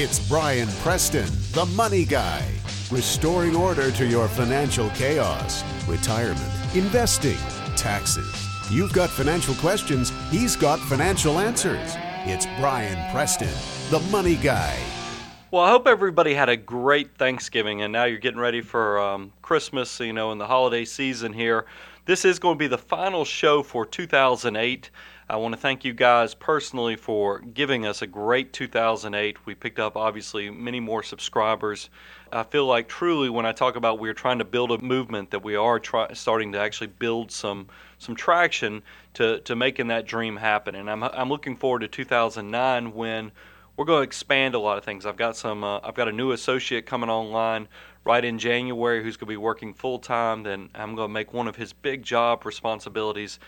It's Brian Preston, the money guy, restoring order to your financial chaos, retirement, investing, taxes. You've got financial questions, he's got financial answers. It's Brian Preston, the money guy. Well, I hope everybody had a great Thanksgiving, and now you're getting ready for um, Christmas, you know, in the holiday season here. This is going to be the final show for 2008. I want to thank you guys personally for giving us a great 2008. We picked up, obviously, many more subscribers. I feel like truly when I talk about we're trying to build a movement that we are try, starting to actually build some some traction to, to making that dream happen. And I'm, I'm looking forward to 2009 when we're going to expand a lot of things. I've got some uh, I've got a new associate coming online right in January who's going to be working full time. Then I'm going to make one of his big job responsibilities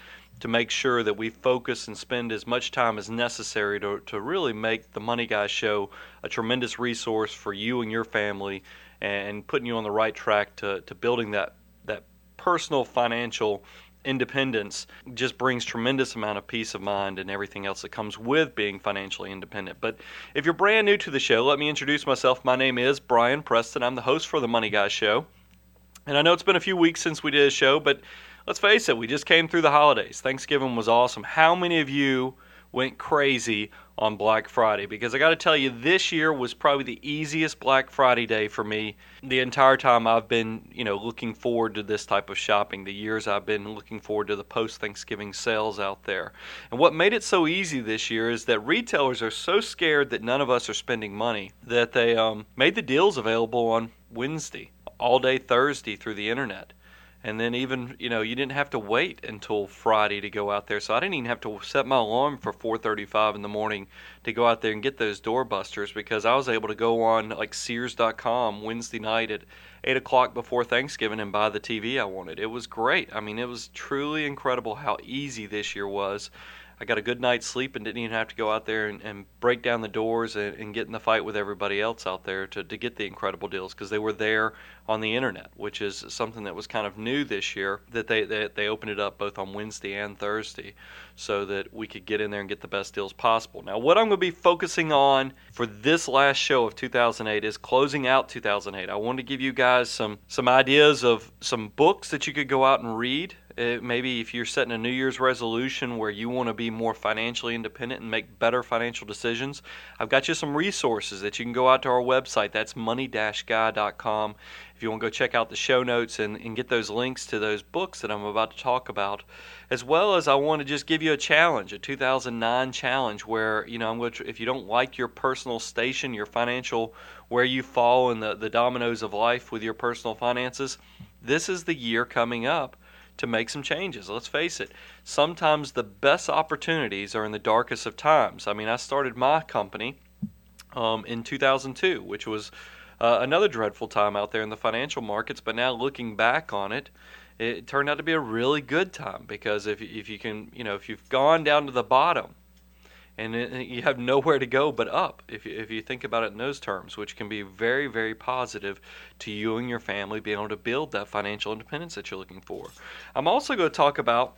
to make sure that we focus and spend as much time as necessary to, to really make the Money Guy Show a tremendous resource for you and your family and putting you on the right track to, to building that, that personal financial independence just brings tremendous amount of peace of mind and everything else that comes with being financially independent. But if you're brand new to the show, let me introduce myself. My name is Brian Preston. I'm the host for the Money Guy Show. And I know it's been a few weeks since we did a show, but let's face it, we just came through the holidays. Thanksgiving was awesome. How many of you went crazy on Black Friday? Because I got to tell you, this year was probably the easiest Black Friday day for me the entire time I've been, you know, looking forward to this type of shopping. The years I've been looking forward to the post Thanksgiving sales out there. And what made it so easy this year is that retailers are so scared that none of us are spending money that they um, made the deals available on Wednesday, all day Thursday through the internet and then even you know you didn't have to wait until Friday to go out there. So I didn't even have to set my alarm for 4:35 in the morning to go out there and get those doorbusters because I was able to go on like Sears.com Wednesday night at eight o'clock before Thanksgiving and buy the TV I wanted. It was great. I mean, it was truly incredible how easy this year was I got a good night's sleep and didn't even have to go out there and, and break down the doors and, and, get in the fight with everybody else out there to, to get the incredible deals because they were there on the internet, which is something that was kind of new this year that they, they, they opened it up both on Wednesday and Thursday so that we could get in there and get the best deals possible. Now, what I'm going to be focusing on for this last show of 2008 is closing out 2008. I want to give you guys some, some ideas of some books that you could go out and read uh, maybe if you're setting a New Year's resolution where you want to be more financially independent and make better financial decisions, I've got you some resources that you can go out to our website. That's money-guy.com. If you want to go check out the show notes and, and get those links to those books that I'm about to talk about, as well as I want to just give you a challenge, a 2009 challenge where, you know, I'm going to, if you don't like your personal station, your financial, where you fall in the, the dominoes of life with your personal finances, this is the year coming up to make some changes. Let's face it, sometimes the best opportunities are in the darkest of times. I mean, I started my company um, in 2002, which was uh, another dreadful time out there in the financial markets, but now looking back on it, it turned out to be a really good time because if, if you can, you know, if you've gone down to the bottom and you have nowhere to go but up if you, if you think about it in those terms, which can be very, very positive to you and your family being able to build that financial independence that you're looking for. I'm also going to talk about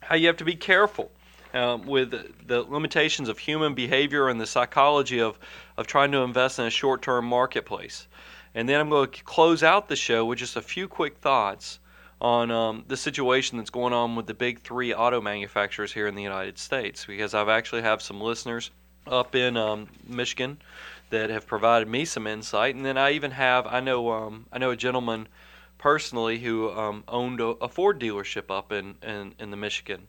how you have to be careful um, with the limitations of human behavior and the psychology of, of trying to invest in a short term marketplace. And then I'm going to close out the show with just a few quick thoughts on um, the situation that's going on with the big three auto manufacturers here in the United States because I've actually have some listeners up in um, Michigan that have provided me some insight, and then I even have I know um, I know a gentleman personally who um, owned a, a, Ford dealership up in, in, in the Michigan,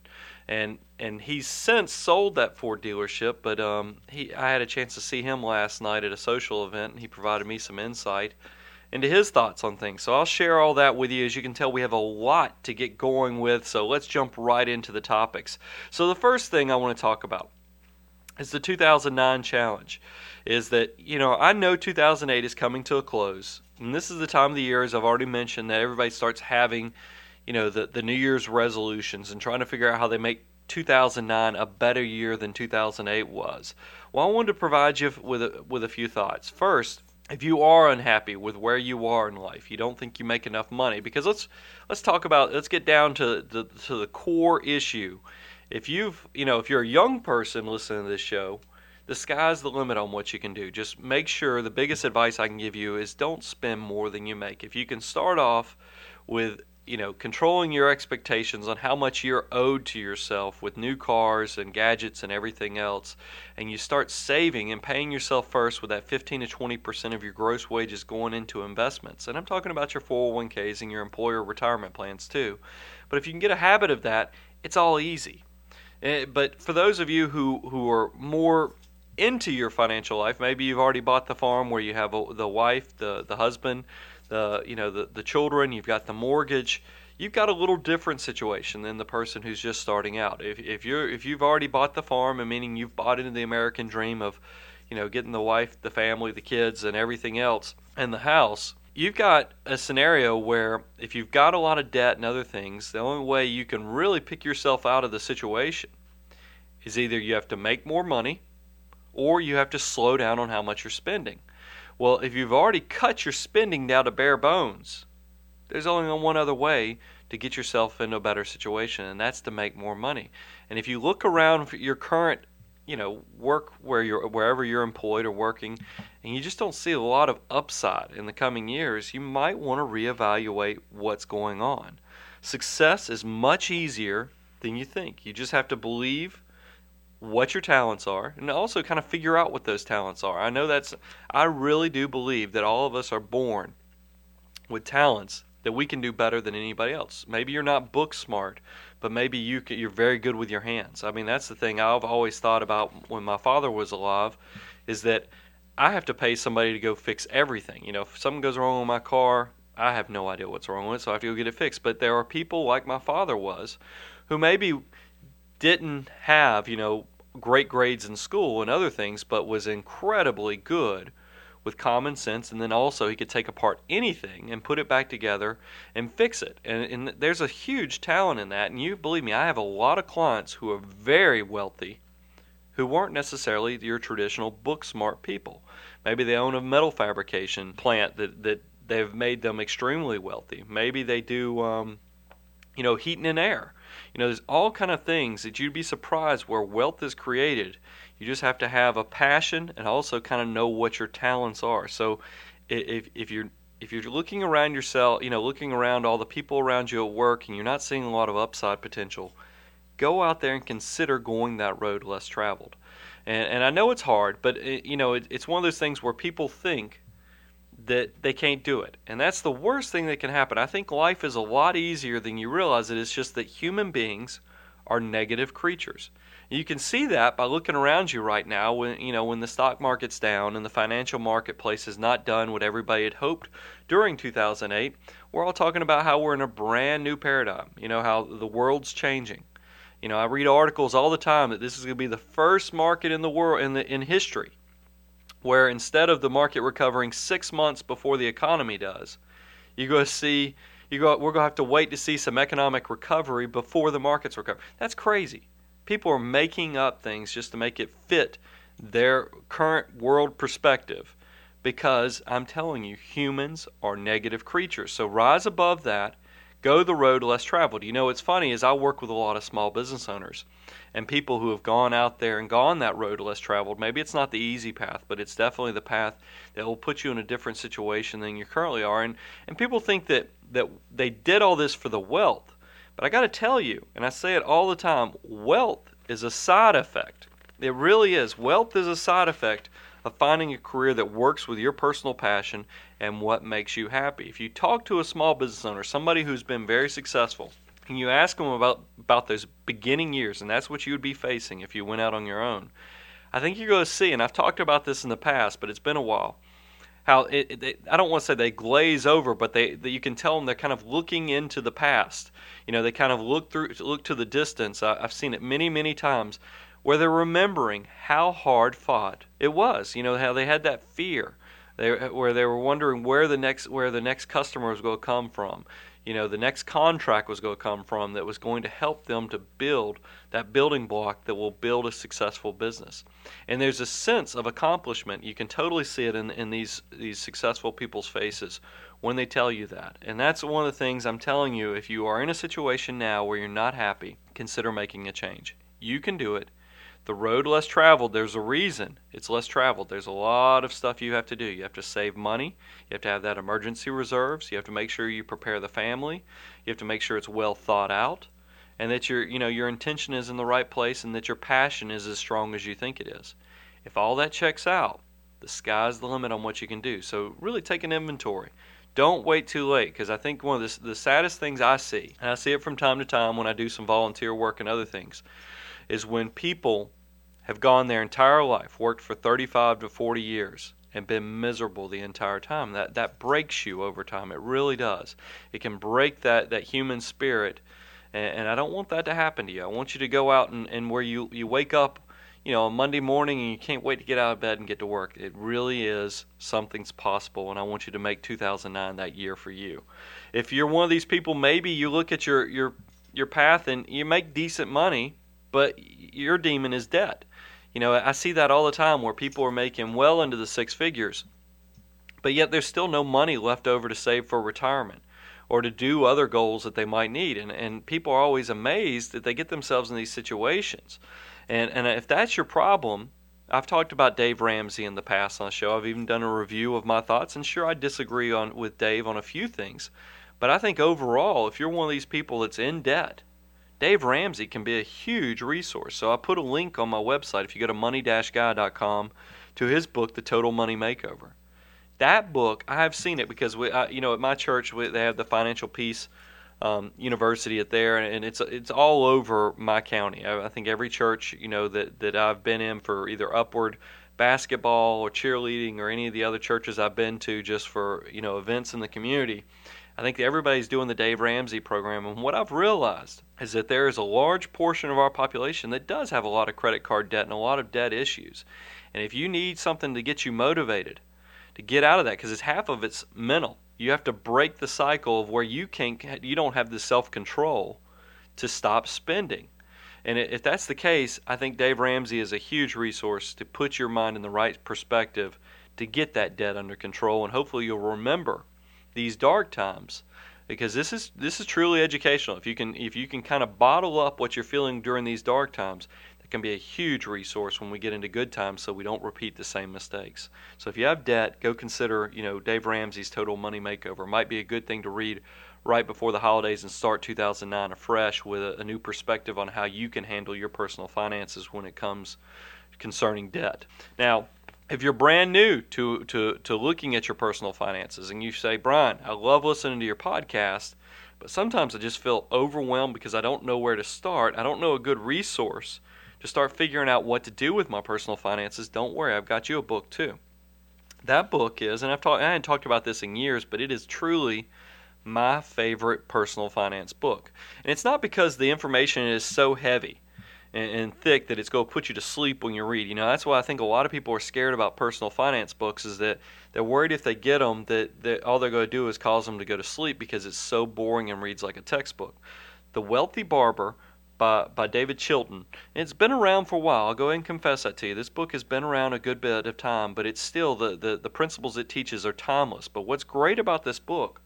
and and he's since sold that Ford dealership, but um, he I had a chance to see him last night at a social event, and he provided me some insight into his thoughts on things. So I'll share all that with you. As you can tell, we have a lot to get going with, so let's jump right into the topics. So the first thing I want to talk about is the 2009 challenge. Is that, you know, I know 2008 is coming to a close, and this is the time of the year, as I've already mentioned, that everybody starts having, you know, the, the New Year's resolutions and trying to figure out how they make 2009 a better year than 2008 was. Well, I wanted to provide you with a, with a few thoughts. First, if you are unhappy with where you are in life, you don't think you make enough money, because let's let's talk about let's get down to the to the core issue. If you've you know if you're a young person listening to this show, the sky's the limit on what you can do. Just make sure the biggest advice I can give you is don't spend more than you make. If you can start off with you know, controlling your expectations on how much you're owed to yourself with new cars and gadgets and everything else, and you start saving and paying yourself first with that 15 to 20 percent of your gross wages going into investments. And I'm talking about your 401ks and your employer retirement plans too. But if you can get a habit of that, it's all easy. Eh, but for those of you who, who are more into your financial life, maybe you've already bought the farm where you have the wife, the, the husband, the you know the, the children, you've got the mortgage, you've got a little different situation than the person who's just starting out. If if you're if you've already bought the farm, and meaning you've bought into the American dream of, you know, getting the wife, the family, the kids, and everything else, and the house, you've got a scenario where if you've got a lot of debt and other things, the only way you can really pick yourself out of the situation is either you have to make more money or you have to slow down on how much you're spending. Well, if you've already cut your spending down to bare bones, there's only one other way to get yourself into a better situation, and that's to make more money. And if you look around your current, you know, work where you're wherever you're employed or working, and you just don't see a lot of upside in the coming years, you might want to reevaluate what's going on. Success is much easier than you think. You just have to believe what your talents are and also kind of figure out what those talents are. I know that's I really do believe that all of us are born with talents that we can do better than anybody else. Maybe you're not book smart, but maybe you can, you're very good with your hands. I mean, that's the thing I've always thought about when my father was alive is that I have to pay somebody to go fix everything. You know, if something goes wrong with my car, I have no idea what's wrong with it, so I have to go get it fixed. But there are people like my father was who maybe didn't have, you know, great grades in school and other things, but was incredibly good with common sense. And then also, he could take apart anything and put it back together and fix it. And, and there's a huge talent in that. And you believe me, I have a lot of clients who are very wealthy who weren't necessarily your traditional book smart people. Maybe they own a metal fabrication plant that, that they've made them extremely wealthy. Maybe they do, um, you know, heating and air you know, there's all kind of things that you'd be surprised where wealth is created. You just have to have a passion and also kind of know what your talents are. So if if you're if you're looking around yourself, you know, looking around all the people around you at work and you're not seeing a lot of upside potential, go out there and consider going that road less traveled. And, and I know it's hard, but it, you know, it, it's one of those things where people think that they can't do it. And that's the worst thing that can happen. I think life is a lot easier than you realize it. It's just that human beings are negative creatures. You can see that by looking around you right now when you know when the stock market's down and the financial marketplace has not done what everybody had hoped during 2008. We're all talking about how we're in a brand new paradigm. You know how the world's changing. You know, I read articles all the time that this is going to be the first market in the world in the in history where instead of the market recovering six months before the economy does, you go see you go we're going to have to wait to see some economic recovery before the markets recover. That's crazy. People are making up things just to make it fit their current world perspective because I'm telling you, humans are negative creatures. So rise above that, go the road less traveled. You know, it's funny is I work with a lot of small business owners and people who have gone out there and gone that road less traveled. Maybe it's not the easy path, but it's definitely the path that will put you in a different situation than you currently are. And and people think that that they did all this for the wealth. But I got to tell you, and I say it all the time, wealth is a side effect. It really is. Wealth is a side effect of finding a career that works with your personal passion and what makes you happy. If you talk to a small business owner, somebody who's been very successful, and you ask them about about those beginning years, and that's what you would be facing if you went out on your own. I think you're going to see, and I've talked about this in the past, but it's been a while. How it, it I don't want to say they glaze over, but they, they you can tell them they're kind of looking into the past. You know, they kind of look through, look to the distance. I, I've seen it many, many times where they're remembering how hard fought it was. You know, how they had that fear. They, where they were wondering where the next where the next customer was going to come from you know the next contract was going to come from that was going to help them to build that building block that will build a successful business and there's a sense of accomplishment you can totally see it in, in these these successful people's faces when they tell you that and that's one of the things i'm telling you if you are in a situation now where you're not happy consider making a change you can do it the road less traveled, there's a reason it's less traveled. There's a lot of stuff you have to do. You have to save money. You have to have that emergency reserves. You have to make sure you prepare the family. You have to make sure it's well thought out and that your you know your intention is in the right place and that your passion is as strong as you think it is. If all that checks out, the sky's the limit on what you can do. So really take an inventory. Don't wait too late because I think one of the, the saddest things I see, and I see it from time to time when I do some volunteer work and other things, is when people have gone their entire life, worked for 35 to 40 years, and been miserable the entire time. That that breaks you over time. It really does. It can break that that human spirit, and, and I don't want that to happen to you. I want you to go out and, and where you you wake up you know, Monday morning and you can't wait to get out of bed and get to work. It really is something's possible, and I want you to make 2009 that year for you. If you're one of these people, maybe you look at your your your path and you make decent money, but your demon is debt. You know, I see that all the time where people are making well into the six figures, but yet there's still no money left over to save for retirement or to do other goals that they might need. And, and people are always amazed that they get themselves in these situations. And and if that's your problem, I've talked about Dave Ramsey in the past on the show. I've even done a review of my thoughts, and sure, I disagree on with Dave on a few things, but I think overall, if you're one of these people that's in debt, Dave Ramsey can be a huge resource. So I put a link on my website if you go to money-guy.com to his book, The Total Money Makeover. That book, I have seen it because we, I, you know, at my church we, they have the Financial Peace um, university at there, and it's it's all over my county. I, I, think every church you know that that I've been in for either upward basketball or cheerleading or any of the other churches I've been to just for you know events in the community. I think everybody's doing the Dave Ramsey program, and what I've realized is that there is a large portion of our population that does have a lot of credit card debt and a lot of debt issues. And if you need something to get you motivated to get out of that, because it's half of it's mental you have to break the cycle of where you can't, you don't have the self control to stop spending. And if that's the case, I think Dave Ramsey is a huge resource to put your mind in the right perspective to get that debt under control. And hopefully, you'll remember these dark times because this is this is truly educational. If you can if you can kind of bottle up what you're feeling during these dark times, it can be a huge resource when we get into good times so we don't repeat the same mistakes. So if you have debt, go consider, you know, Dave Ramsey's Total Money Makeover. Might be a good thing to read right before the holidays and start 2009 afresh with a, a new perspective on how you can handle your personal finances when it comes concerning debt. Now, if you're brand new to, to, to looking at your personal finances and you say, Brian, I love listening to your podcast, but sometimes I just feel overwhelmed because I don't know where to start. I don't know a good resource to start figuring out what to do with my personal finances, don't worry, I've got you a book too. That book is, and I've talked, I hadn't talked about this in years, but it is truly my favorite personal finance book. And it's not because the information is so heavy and, and, thick that it's going to put you to sleep when you read. You know, that's why I think a lot of people are scared about personal finance books is that they're worried if they get them that, that all they're going to do is cause them to go to sleep because it's so boring and reads like a textbook. The Wealthy Barber by, by David Chilton. It's been around for a while. I'll go ahead and confess that to you. This book has been around a good bit of time, but it's still the, the, the principles it teaches are timeless. But what's great about this book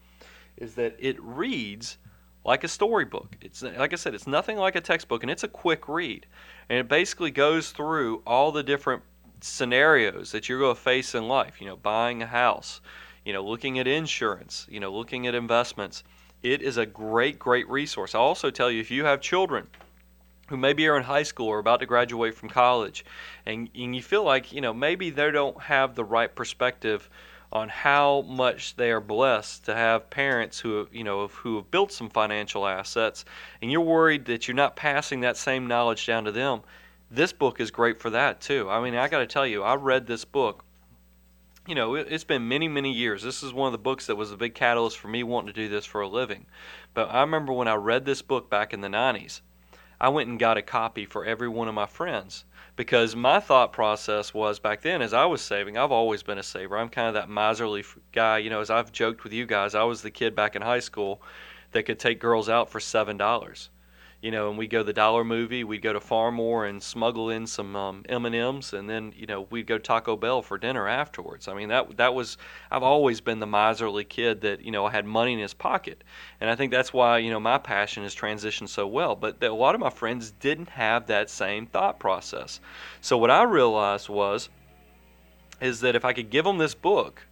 is that it reads like a storybook. It's like I said, it's nothing like a textbook, and it's a quick read. And it basically goes through all the different scenarios that you're going to face in life. You know, buying a house, you know, looking at insurance, you know, looking at investments it is a great, great resource. I'll also tell you if you have children who maybe are in high school or about to graduate from college, and, and you feel like, you know, maybe they don't have the right perspective on how much they are blessed to have parents who have, you know who have built some financial assets and you're worried that you're not passing that same knowledge down to them this book is great for that too i mean i got to tell you i read this book you know, it, has been many, many years. This is one of the books that was a big catalyst for me wanting to do this for a living. But I remember when I read this book back in the 90s, I went and got a copy for every one of my friends because my thought process was back then as I was saving, I've always been a saver. I'm kind of that miserly guy. You know, as I've joked with you guys, I was the kid back in high school that could take girls out for $7 you know, and we go to the dollar movie, we'd go to Phar-Mor and smuggle in some um, M&Ms, and then you know we'd go Taco Bell for dinner afterwards. I mean that that was I've always been the miserly kid that you know had money in his pocket, and I think that's why you know my passion has transitioned so well. But a lot of my friends didn't have that same thought process. So what I realized was is that if I could give them this book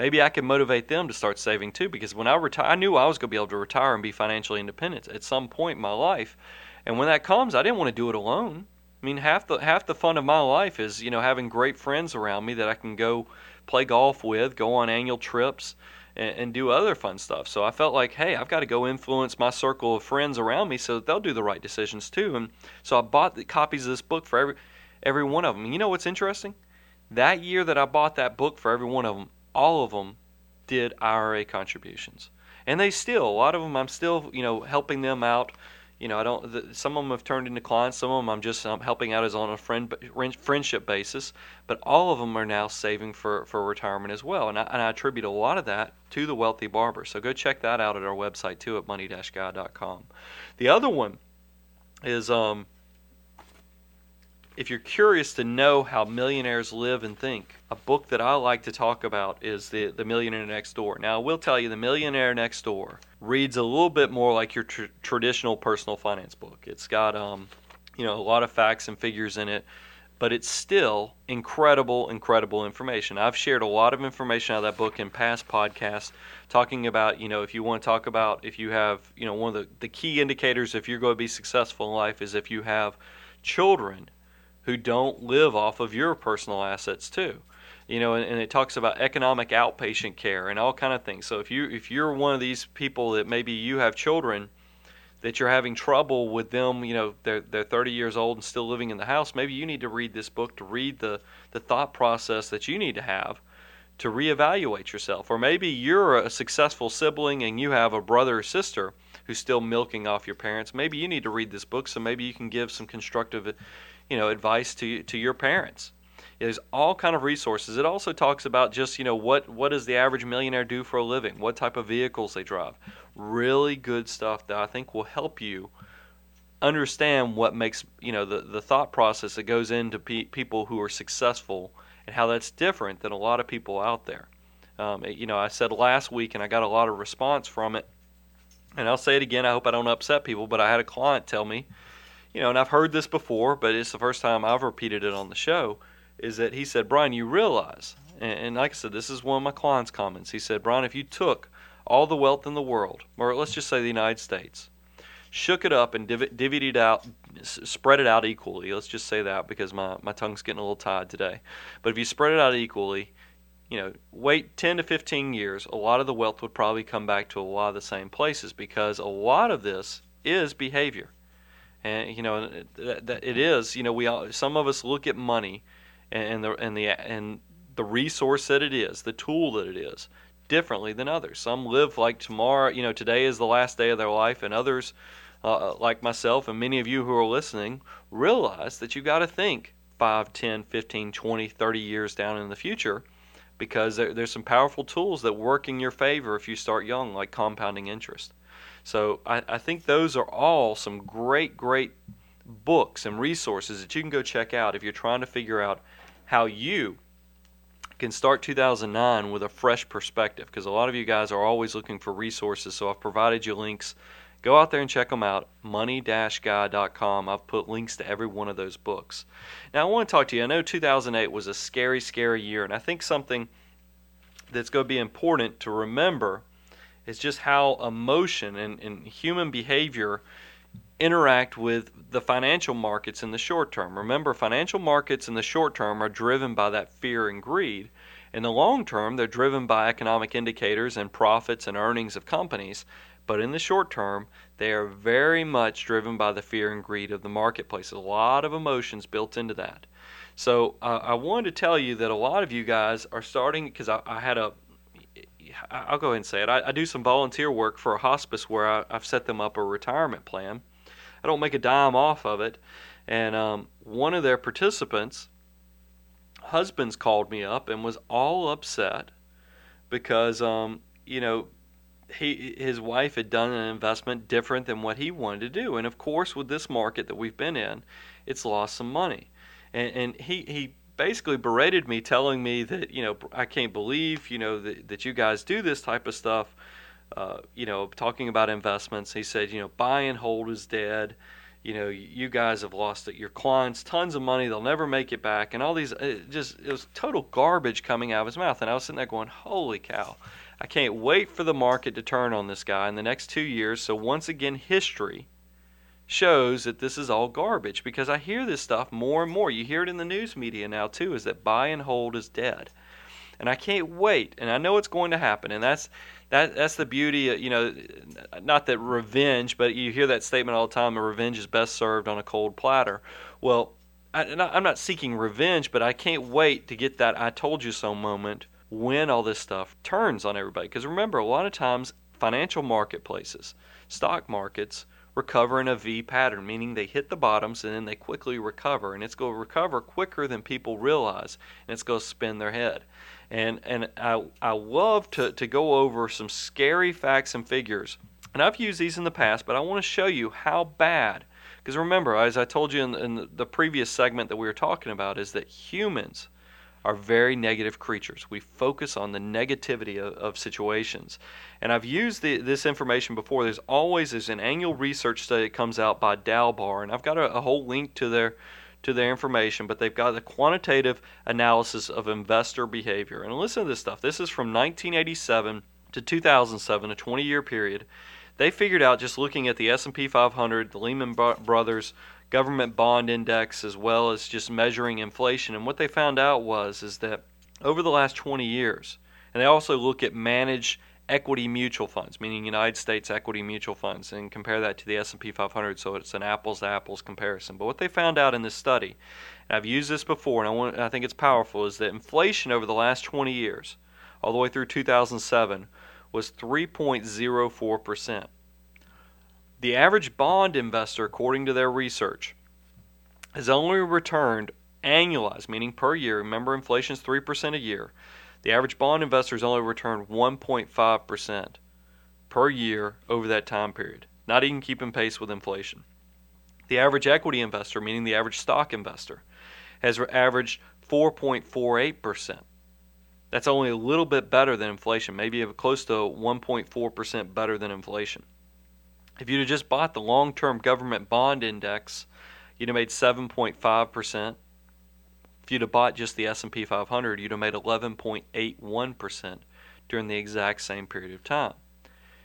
maybe I could motivate them to start saving too. Because when I retire, I knew I was going to be able to retire and be financially independent at some point in my life. And when that comes, I didn't want to do it alone. I mean, half the half the fun of my life is you know having great friends around me that I can go play golf with, go on annual trips, and, and do other fun stuff. So I felt like, hey, I've got to go influence my circle of friends around me so that they'll do the right decisions too. And so I bought the copies of this book for every every one of them. And you know what's interesting? That year that I bought that book for every one of them, all of them did IRA contributions, and they still a lot of them I'm still you know helping them out. You know, I don't. The, some of them have turned into clients. Some of them I'm just um, helping out as on a friend friendship basis. But all of them are now saving for, for retirement as well, and I, and I attribute a lot of that to the Wealthy Barber. So go check that out at our website too at money-guy.com. The other one is um, if you're curious to know how millionaires live and think, a book that I like to talk about is the the Millionaire Next Door. Now, I will tell you, the Millionaire Next Door reads a little bit more like your tr- traditional personal finance book. It's got um, you know, a lot of facts and figures in it, but it's still incredible, incredible information. I've shared a lot of information out of that book in past podcasts, talking about you know if you want to talk about if you have you know one of the the key indicators if you're going to be successful in life is if you have children who don't live off of your personal assets too. You know and, and, it talks about economic outpatient care and all kind of things. So if you if you're one of these people that maybe you have children that you're having trouble with them you know they're they're 30 years old and still living in the house maybe you need to read this book to read the the thought process that you need to have to reevaluate yourself. Or maybe you're a successful sibling and you have a brother or sister who's still milking off your parents. Maybe you need to read this book so maybe you can give some constructive you know advice to to your parents. There's all kind of resources. It also talks about just you know what what does the average millionaire do for a living, what type of vehicles they drive. Really good stuff that I think will help you understand what makes you know the the thought process that goes into pe- people who are successful and how that's different than a lot of people out there. Um, you know, I said last week, and I got a lot of response from it. And I'll say it again. I hope I don't upset people, but I had a client tell me you know, and I've heard this before, but it's the first time I've repeated it on the show, is that he said, Brian, you realize, and, and like I said, this is one of my clients' comments. He said, Brian, if you took all the wealth in the world, or let's just say the United States, shook it up and div- divvied it out, spread it out equally. Let's just say that because my, my tongue's getting a little tied today. But if you spread it out equally, you know, wait 10 to 15 years, a lot of the wealth would probably come back to a lot of the same places because a lot of this is behavior and you know that, that it is you know we all, some of us look at money and the and the and the resource that it is the tool that it is differently than others. Some live like tomorrow you know today is the last day of their life and others uh, like myself and many of you who are listening realize that you got to think 5 10 15 20 30 years down in the future because there, there's some powerful tools that work in your favor if you start young like compounding interest so I, I think those are all some great, great books and resources that you can go check out if you're trying to figure out how you can start 2009 with a fresh perspective because a lot of you guys are always looking for resources so i've provided you links. Go out there and check them out money-guy.com i've put links to every one of those books. Now i want to talk to you. I know 2008 was a scary scary year and i think something that's going to be important to remember is just how emotion and, and human behavior interact with the financial markets in the short term. Remember, financial markets in the short term are driven by that fear and greed. In the long term, they're driven by economic indicators and profits and earnings of companies. But in the short term, they are very much driven by the fear and greed of the marketplace. A lot of emotions built into that. So uh, I wanted to tell you that a lot of you guys are starting because I, I, had a I'll go ahead and say it. I, I do some volunteer work for a hospice where I, have set them up a retirement plan. I don't make a dime off of it. And um, one of their participants' husbands called me up and was all upset because, um, you know, he his wife had done an investment different than what he wanted to do, and of course, with this market that we've been in, it's lost some money, and and he he basically berated me, telling me that you know I can't believe you know that, that you guys do this type of stuff. Uh, you know, talking about investments, he said, you know, buy and hold is dead. You know, you guys have lost. Your clients tons of money; they'll never make it back, and all these. It just it was total garbage coming out of his mouth, and I was sitting there going, "Holy cow!" I can't wait for the market to turn on this guy in the next two years. So once again, history shows that this is all garbage because I hear this stuff more and more. You hear it in the news media now too is that buy and hold is dead. And I can't wait and I know it's going to happen and that's that that's the beauty of, you know not that revenge but you hear that statement all the time revenge is best served on a cold platter. Well, I, I'm not seeking revenge, but I can't wait to get that I told you so moment when all this stuff turns on everybody. Because remember, a lot of times financial marketplaces, stock markets, recover in a V pattern, meaning they hit the bottoms and then they quickly recover. And it's going to recover quicker than people realize, and it's going to spin their head. And, and I, I love to, to go over some scary facts and figures. And I've used these in the past, but I want to show you how bad. Because remember, as I told you in, in the previous segment that we were talking about, is that humans are very negative creatures. We focus on the negativity of, of situations. And I've used the, this information before. There's always there's an annual research study that comes out by Dalbar, and I've got a, a whole link to their to their information, but they've got the quantitative analysis of investor behavior. And listen to this stuff. This is from 1987 to 2007, a 20-year period. They figured out just looking at the S&P 500, the Lehman Brothers government bond index as well as just measuring inflation. And what they found out was is that over the last 20 years, and they also look at managed equity mutual funds, meaning United States equity mutual funds, and compare that to the S&P 500. So it's an apples to apples comparison. But what they found out in this study, and I've used this before, and I, want, I think it's powerful, is that inflation over the last 20 years, all the way through 2007, was 3.04 percent. The average bond investor, according to their research, has only returned annualized, meaning per year. Remember, inflation is 3% a year. The average bond investor has only returned 1.5% per year over that time period, not even keeping pace with inflation. The average equity investor, meaning the average stock investor, has averaged 4.48%. That's only a little bit better than inflation, maybe close to 1.4% better than inflation. If you'd have just bought the long term government bond index, you'd have made 7.5%. If you'd have bought just the S&P 500, you'd have made 11.81% during the exact same period of time.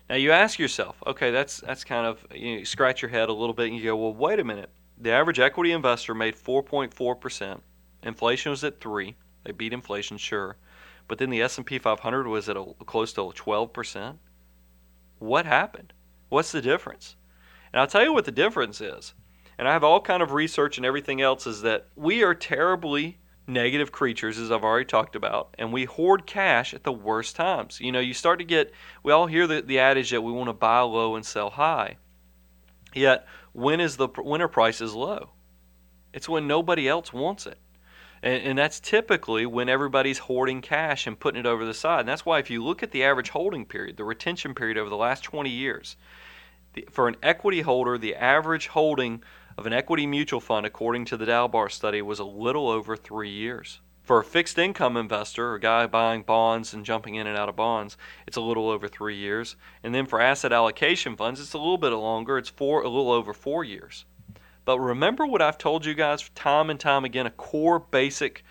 Now you ask yourself, okay, that's that's kind of you, know, you scratch your head a little bit and you go, well, wait a minute. The average equity investor made 4.4%. Inflation was at 3. They beat inflation, sure. But then the S&P 500 was at a, close to 12%. What happened? What's the difference? And I'll tell you what the difference is. And I have all kind of research and everything else is that we are terribly negative creatures as I've already talked about and we hoard cash at the worst times. You know, you start to get we all hear the, the adage that we want to buy low and sell high. Yet when is the winter price is low? It's when nobody else wants it. And, and, that's typically when everybody's hoarding cash and putting it over the side. And that's why, if you look at the average holding period, the retention period over the last 20 years, the, for an equity holder, the average holding of an equity mutual fund, according to the Dalbar study, was a little over three years. For a fixed income investor, a guy buying bonds and jumping in and out of bonds, it's a little over three years. And then for asset allocation funds, it's a little bit longer. It's four, a little over four years. But remember what I've told you guys time and time again a core basic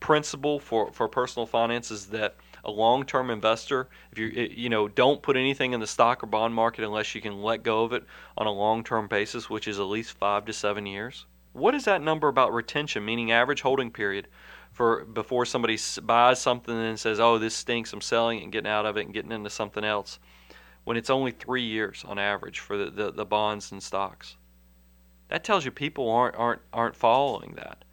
principle for, for personal finance is that a long-term investor, if you you know don't put anything in the stock or bond market unless you can let go of it on a long-term basis, which is at least five to seven years. What is that number about retention, meaning average holding period, for before somebody buys something and says, "Oh, this stinks, I'm selling it and getting out of it and getting into something else," when it's only three years on average for the, the, the bonds and stocks. That tells you people aren't aren't aren't following that.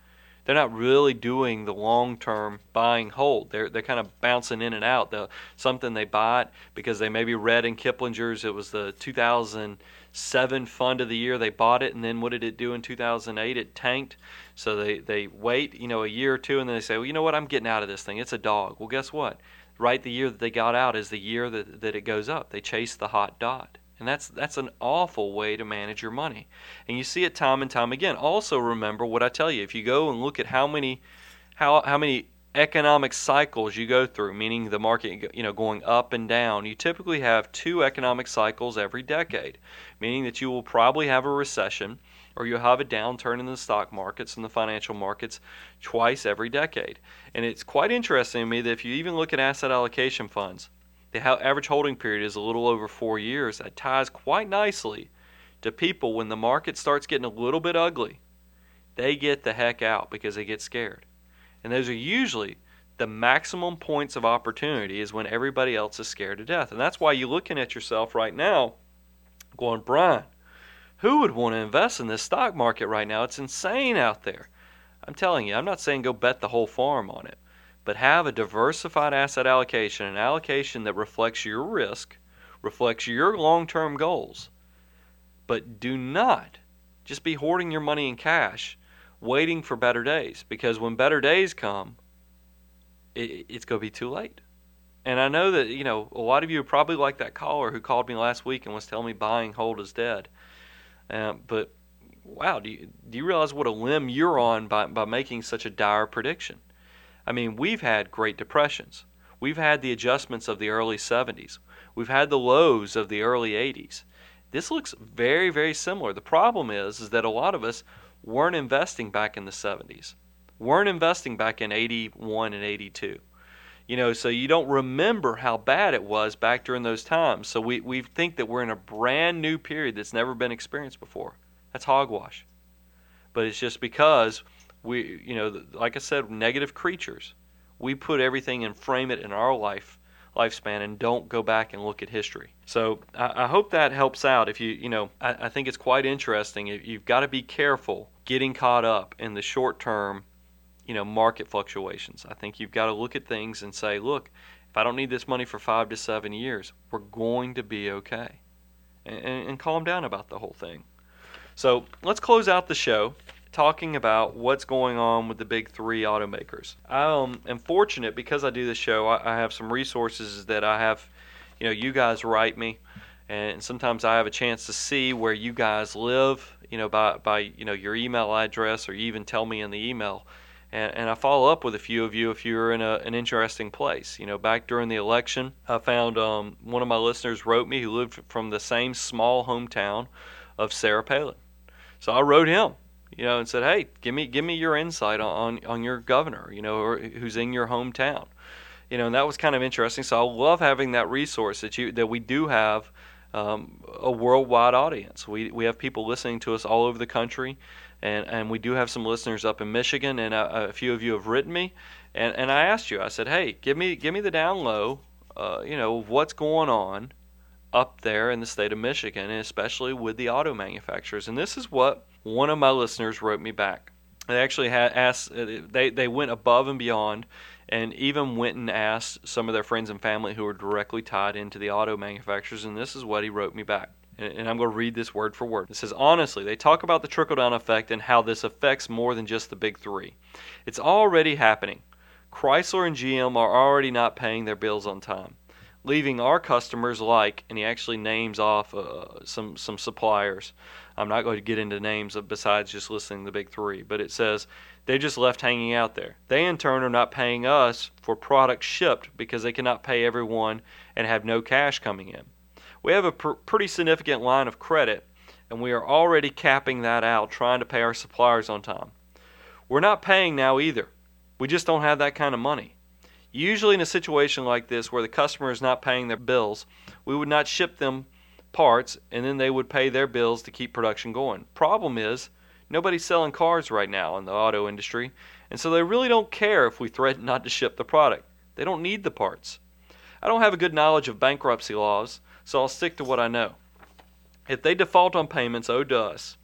They're not really doing the long term buying hold. They're they're kind of bouncing in and out. The something they bought because they maybe read in Kiplinger's it was the 2007 fund of the year they bought it and then what did it do in 2008? It tanked. So they they wait, you know, a year or two and then they say, "Well, you know what? I'm getting out of this thing. It's a dog." Well, guess what? right the year that they got out is the year that, that it goes up. They chase the hot dot. And that's that's an awful way to manage your money. And you see it time and time again. Also remember what I tell you. If you go and look at how many how how many economic cycles you go through, meaning the market you know going up and down, you typically have two economic cycles every decade, meaning that you will probably have a recession or you'll have a downturn in the stock markets and the financial markets twice every decade. And it's quite interesting to me that if you even look at asset allocation funds, the average holding period is a little over four years. That ties quite nicely to people when the market starts getting a little bit ugly. They get the heck out because they get scared. And those are usually the maximum points of opportunity is when everybody else is scared to death. And that's why you're looking at yourself right now going, Brian, who would want to invest in this stock market right now? It's insane out there. I'm telling you, I'm not saying go bet the whole farm on it but have a diversified asset allocation, an allocation that reflects your risk, reflects your long term goals. But do not just be hoarding your money in cash, waiting for better days, because when better days come, it, it's going to be too late. And I know that, you know, a lot of you are probably like that caller who called me last week and was telling me buying hold is dead. Uh, but wow, do you, do you realize what a limb you're on by, by making such a dire prediction? I mean, we've had Great Depressions. We've had the adjustments of the early 70s. We've had the lows of the early 80s. This looks very, very similar. The problem is, is that a lot of us weren't investing back in the 70s, weren't investing back in 81 and 82. You know, so you don't remember how bad it was back during those times. So we, we think that we're in a brand new period that's never been experienced before. That's hogwash. But it's just because we you know like i said negative creatures. We put everything and frame it in our life lifespan and don't go back and look at history. So i, I hope that helps out if you you know i, I think it's quite interesting. You've got to be careful getting caught up in the short term you know market fluctuations. I think you've got to look at things and say look if i don't need this money for five to seven years we're going to be okay. And, and, and calm down about the whole thing. So let's close out the show talking about what's going on with the big three automakers. I um, am fortunate because I do this show. I, I have some resources that I have. You know, you guys write me, and sometimes I have a chance to see where you guys live. You know, by by you know your email address, or you even tell me in the email. And, and I follow up with a few of you if you're in a, an interesting place. You know, back during the election, I found um, one of my listeners wrote me who lived from the same small hometown of Sarah Palin. So I wrote him you know, and said, "Hey, give me give me your insight on on your governor, you know, or who's in your hometown." You know, and that was kind of interesting. So I love having that resource that you that we do have um, a worldwide audience. We we have people listening to us all over the country, and and we do have some listeners up in Michigan, and a, a few of you have written me, and and I asked you, I said, "Hey, give me give me the down low, uh, you know, of what's going on." up there in the state of Michigan, and especially with the auto manufacturers. And this is what one of my listeners wrote me back. They actually had asked, uh, they, they went above and beyond and even went and asked some of their friends and family who were directly tied into the auto manufacturers, and this is what he wrote me back. And I'm going to read this word for word. It says, Honestly, they talk about the trickle down effect and how this affects more than just the big three. It's already happening. Chrysler and GM are already not paying their bills on time leaving our customers like, and he actually names off uh, some some suppliers. I'm not going to get into names besides just listing the big three, but it says they just left hanging out there. They in turn are not paying us for products shipped because they cannot pay everyone and have no cash coming in. We have a pr- pretty significant line of credit, and we are already capping that out, trying to pay our suppliers on time. We're not paying now either. We just don't have that kind of money. Usually, in a situation like this where the customer is not paying their bills, we would not ship them parts and then they would pay their bills to keep production going. Problem is, nobody's selling cars right now in the auto industry, and so they really don't care if we threaten not to ship the product. They don't need the parts. I don't have a good knowledge of bankruptcy laws, so I'll stick to what I know. If they default on payments owed to us,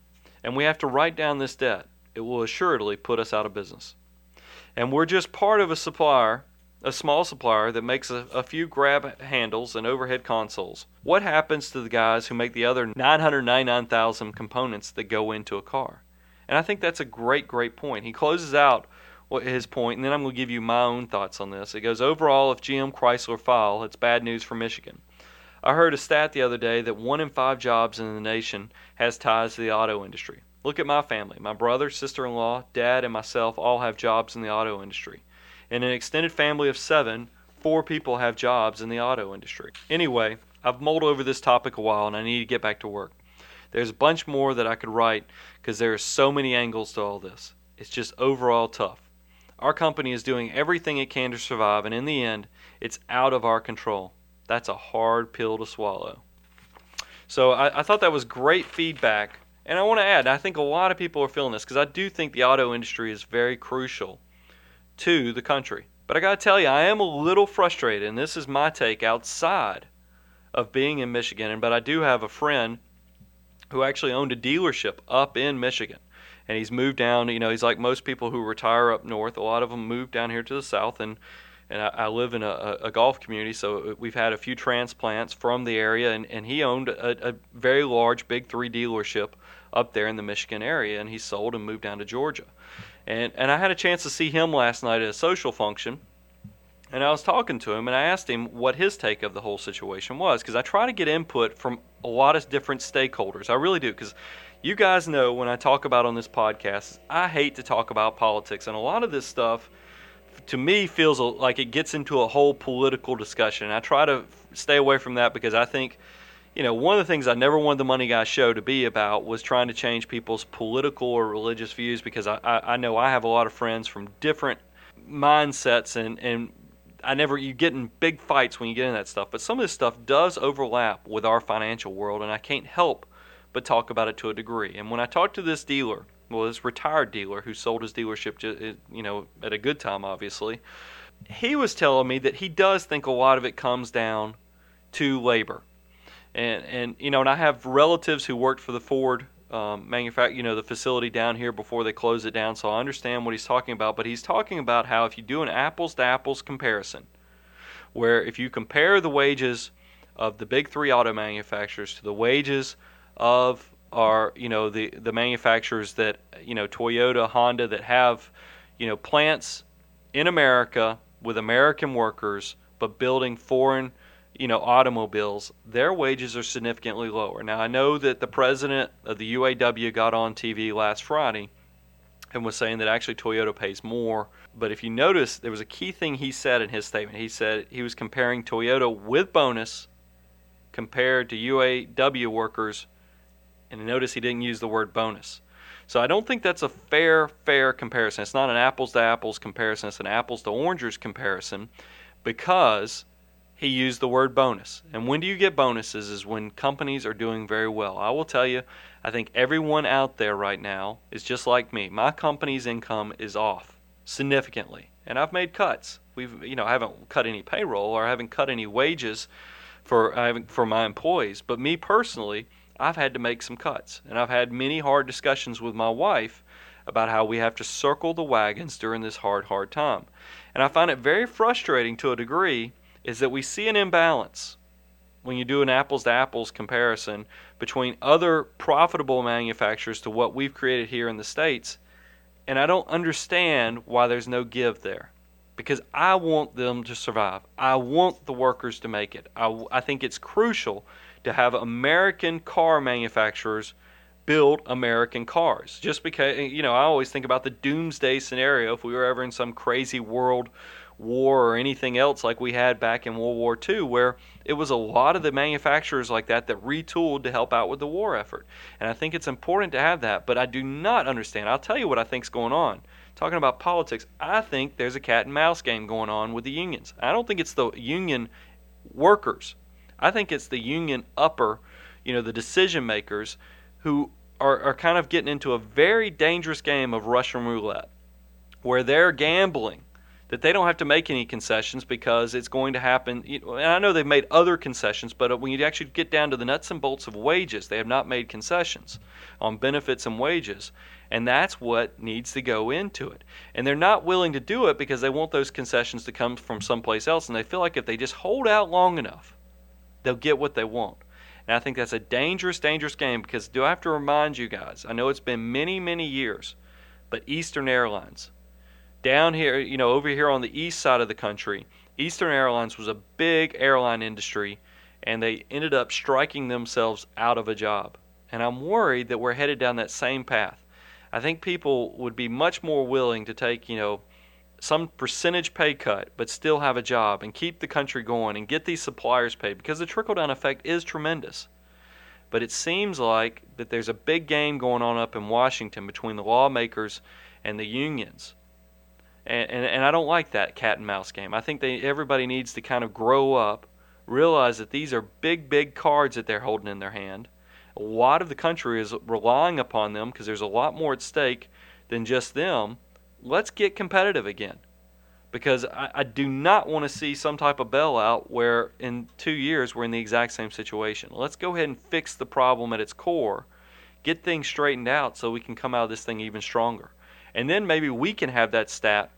and we have to write down this debt, it will assuredly put us out of business. And we're just part of a supplier a small supplier that makes a, a, few grab handles and overhead consoles. What happens to the guys who make the other 999,000 components that go into a car? And I think that's a great, great point. He closes out his point, and then I'm going to give you my own thoughts on this. It goes overall, if GM Chrysler file, it's bad news for Michigan. I heard a stat the other day that one in five jobs in the nation has ties to the auto industry. Look at my family. My brother, sister in law, dad, and myself all have jobs in the auto industry. In an extended family of seven, four people have jobs in the auto industry. Anyway, I've mulled over this topic a while and I need to get back to work. There's a bunch more that I could write because there are so many angles to all this. It's just overall tough. Our company is doing everything it can to survive, and in the end, it's out of our control. That's a hard pill to swallow. So I, I thought that was great feedback. And I want to add, I think a lot of people are feeling this because I do think the auto industry is very crucial to the country. But I got to tell you, I am a little frustrated, and this is my take outside of being in Michigan. And but I do have a friend who actually owned a dealership up in Michigan and he's moved down. You know, he's like most people who retire up north. A lot of them move down here to the south, and and I, I live in a, a, golf community, so uh, we've had a few transplants from the area. And, and he owned a, a very large Big Three dealership up there in the Michigan area, and he sold and moved down to Georgia. And and I had a chance to see him last night at a social function. And I was talking to him, and I asked him what his take of the whole situation was, because I try to get input from a lot of different stakeholders. I really do, because you guys know when I talk about on this podcast, I hate to talk about politics, and a lot of this stuff to me feels like it gets into a whole political discussion. I try to stay away from that because I think, you know, one of the things I never wanted the Money Guy show to be about was trying to change people's political or religious views because I, I, I know I have a lot of friends from different mindsets and, and I never you get in big fights when you get in that stuff. But some of this stuff does overlap with our financial world, and I can't help but talk about it to a degree. And when I talked to this dealer, well, this retired dealer who sold his dealership, to, you know, at a good time, obviously, he was telling me that he does think a lot of it comes down to labor. And and you know, and I have relatives who worked for the Ford um, you know, the facility down here before they close it down. So I understand what he's talking about. But he's talking about how if you do an apples to apples comparison, where if you compare the wages of the big three auto manufacturers to the wages of are you know the the manufacturers that you know Toyota, Honda that have you know plants in America with American workers but building foreign you know automobiles their wages are significantly lower. Now I know that the president of the UAW got on TV last Friday and was saying that actually Toyota pays more. But if you notice, there was a key thing he said in his statement. He said he was comparing Toyota with bonus compared to UAW workers and notice he didn't use the word bonus. So I don't think that's a fair, fair comparison. It's not an apples to apples comparison, it's an apples to oranges comparison because he used the word bonus. And when do you get bonuses is when companies are doing very well. I will tell you, I think everyone out there right now is just like me. My company's income is off significantly, and I've made cuts. We've, you know, I haven't cut any payroll or I haven't cut any wages for I haven't, for my employees, but me personally, I've had to make some cuts. And I've had many hard discussions with my wife about how we have to circle the wagons during this hard, hard time. And I find it very frustrating to a degree is that we see an imbalance when you do an apples to apples comparison between other profitable manufacturers to what we've created here in the States. And I don't understand why there's no give there. Because I want them to survive. I want the workers to make it. I, I think it's crucial to have American car manufacturers build American cars. Just because, you know, I always think about the doomsday scenario if we were ever in some crazy world war or anything else like we had back in World War II, where it was a lot of the manufacturers like that that retooled to help out with the war effort. And I think it's important to have that, but I do not understand. I'll tell you what I think's going on. Talking about politics, I think there's a cat and mouse game going on with the unions. I don't think it's the union workers I think it's the union upper, you know, the decision makers who are, are kind of getting into a very dangerous game of Russian roulette where they're gambling that they don't have to make any concessions because it's going to happen. And I know they've made other concessions, but uh, when you actually get down to the nuts and bolts of wages, they have not made concessions on benefits and wages. And that's what needs to go into it. And they're not willing to do it because they want those concessions to come from someplace else. And they feel like if they just hold out long enough, they'll get what they want. And I think that's a dangerous, dangerous game because do I have to remind you guys? I know it's been many, many years, but Eastern Airlines Down here, you know, over here on the east side of the country, Eastern Airlines was a big airline industry, and they ended up striking themselves out of a job. And I'm worried that we're headed down that same path. I think people would be much more willing to take, you know, some percentage pay cut, but still have a job and keep the country going and get these suppliers paid because the trickle down effect is tremendous. But it seems like that there's a big game going on up in Washington between the lawmakers and the unions. And, and, and I don't like that cat and mouse game. I think they, everybody needs to kind of grow up, realize that these are big, big cards that they're holding in their hand. A lot of the country is relying upon them because there's a lot more at stake than just them let's get competitive again. Because I, I do not want to see some type of bailout where in two years we're in the exact same situation. Let's go ahead and fix the problem at its core, get things straightened out so we can come out of this thing even stronger. And then maybe we can have that stat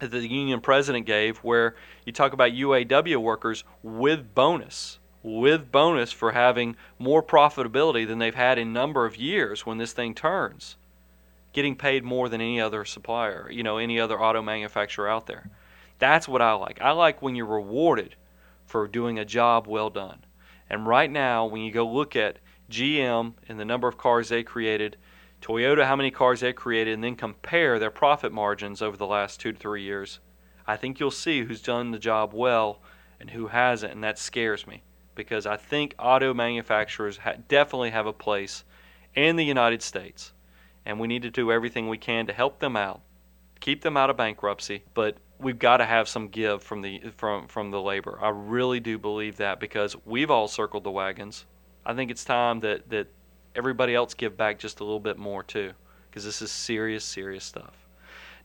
that the union president gave where you talk about UAW workers with bonus with bonus for having more profitability than they've had in number of years when this thing turns getting paid more than any other supplier, you know, any other auto manufacturer out there. That's what I like. I like when you're rewarded for doing a job well done. And right now, when you go look at GM and the number of cars they created, Toyota, how many cars they've created, and then compare their profit margins over the last two to three years, I think you'll see who's done the job well and who hasn't, and that scares me because I think auto manufacturers ha- definitely have a place in the United States and we need to do everything we can to help them out, keep them out of bankruptcy, but we've got to have some give from the from from the labor. I really do believe that because we've all circled the wagons. I think it's time that that everybody else give back just a little bit more too, because this is serious, serious stuff.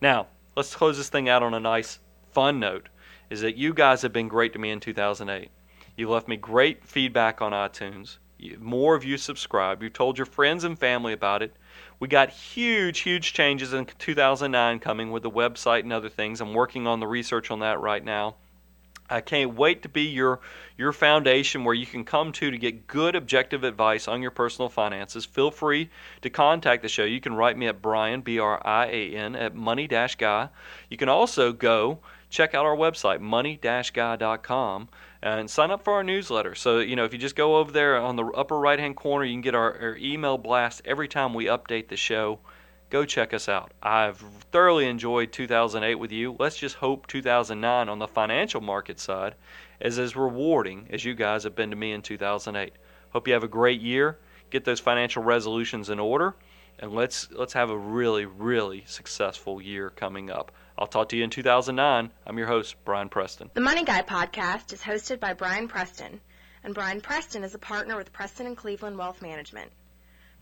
Now, let's close this thing out on a nice, fun note. Is that you guys have been great to me in 2008. You left me great feedback on iTunes. More of you subscribe. You've told your friends and family about it. We got huge, huge changes in 2009 coming with the website and other things. I'm working on the research on that right now. I can't wait to be your your foundation where you can come to to get good objective advice on your personal finances. Feel free to contact the show. You can write me at Brian B R I A N at money guy. You can also go check out our website money-guy.com and sign up for our newsletter. So, you know, if you just go over there on the upper right hand corner, you can get our, our, email blast every time we update the show. Go check us out. I've thoroughly enjoyed 2008 with you. Let's just hope 2009 on the financial market side is as rewarding as you guys have been to me in 2008. Hope you have a great year. Get those financial resolutions in order and let's let's have a really really successful year coming up. I'll talk to you in 2009. I'm your host, Brian Preston. The Money Guy podcast is hosted by Brian Preston, and Brian Preston is a partner with Preston and Cleveland Wealth Management.